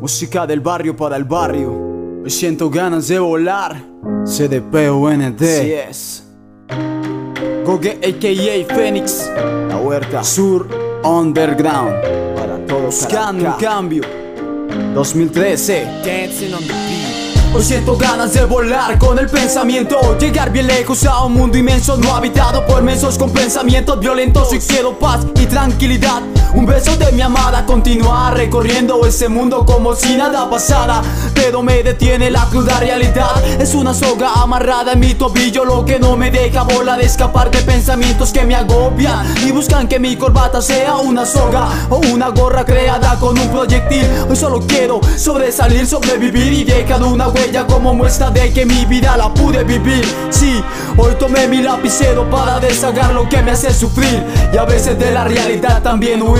Música del barrio para el barrio. Me siento ganas de volar. CDP-UND. Así es. Goge AKA Phoenix. La huerta. Sur Underground. Para todos. Buscando un cambio. 2013. Dancing on the beat. Hoy siento ganas de volar con el pensamiento. Llegar bien lejos a un mundo inmenso No habitado por mensos con pensamientos violentos Y quiero paz y tranquilidad Un beso de mi amada Continuar recorriendo ese mundo como si nada pasara. Pero me detiene la cruda realidad. Es una soga amarrada en mi tobillo Lo que no me deja bola de escapar de pensamientos que me agobian Y buscan que mi corbata sea una soga O una gorra creada con un proyectil. Hoy solo quiero sobresalir, sobrevivir y dejar una huella como muestra de que mi vida la pude vivir. Sí, hoy tomé mi lapicero para deshagar lo que me hace sufrir Y a veces de la realidad también huir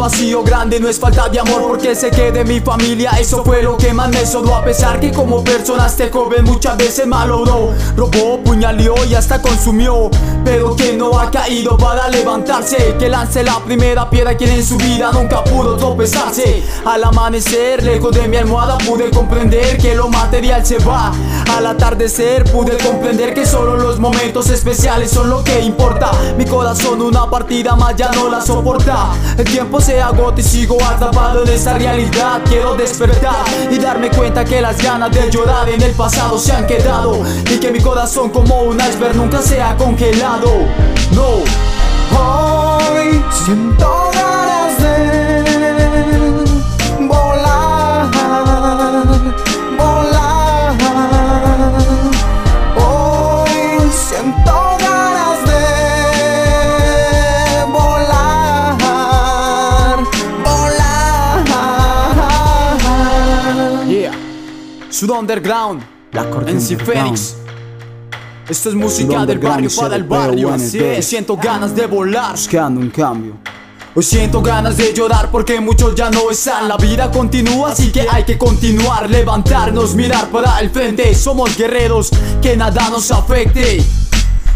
vacío grande no es falta de amor porque sé que de mi familia eso fue lo que más me A pesar que como persona este joven muchas veces malogró Robó, puñaleó y hasta consumió. Pero que no ha caído para levantarse Que lance la primera piedra quien en su vida nunca pudo tropezarse. Al amanecer lejos de mi almohada pude comprender que lo material se va. Al atardecer pude comprender que solo los momentos especiales son lo que importa. Mi corazón una partida más ya no la soporta. El tiempo se agota y sigo atrapado en esta realidad. Quiero despertar y darme cuenta que las ganas de llorar en el pasado se han quedado Y que mi corazón como un iceberg nunca se ha congelado. No Hoy siento Sud Underground, la NC Phoenix. Esto es música del barrio para el barrio. Así es. Siento ganas de volar. Buscando un cambio. Hoy siento ganas de llorar porque muchos ya no están La vida continúa así que hay que continuar Levantarnos, mirar para el frente Somos guerreros, que nada nos afecte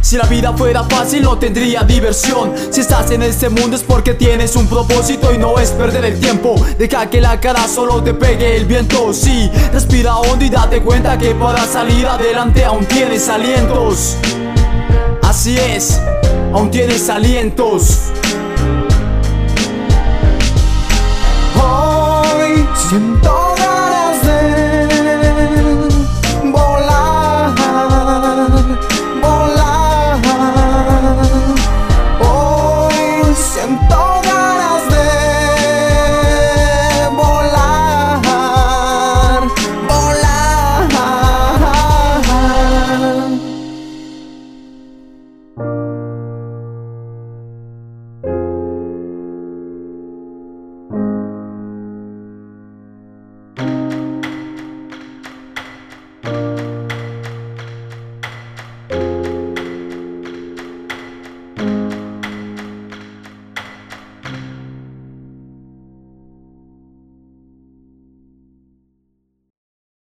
si la vida fuera fácil no tendría diversión. Si estás en este mundo es porque tienes un propósito y no es perder el tiempo. Deja que la cara solo te pegue el viento Sí, respira hondo y date cuenta que para salir adelante aún tienes alientos. Así es, aún tienes alientos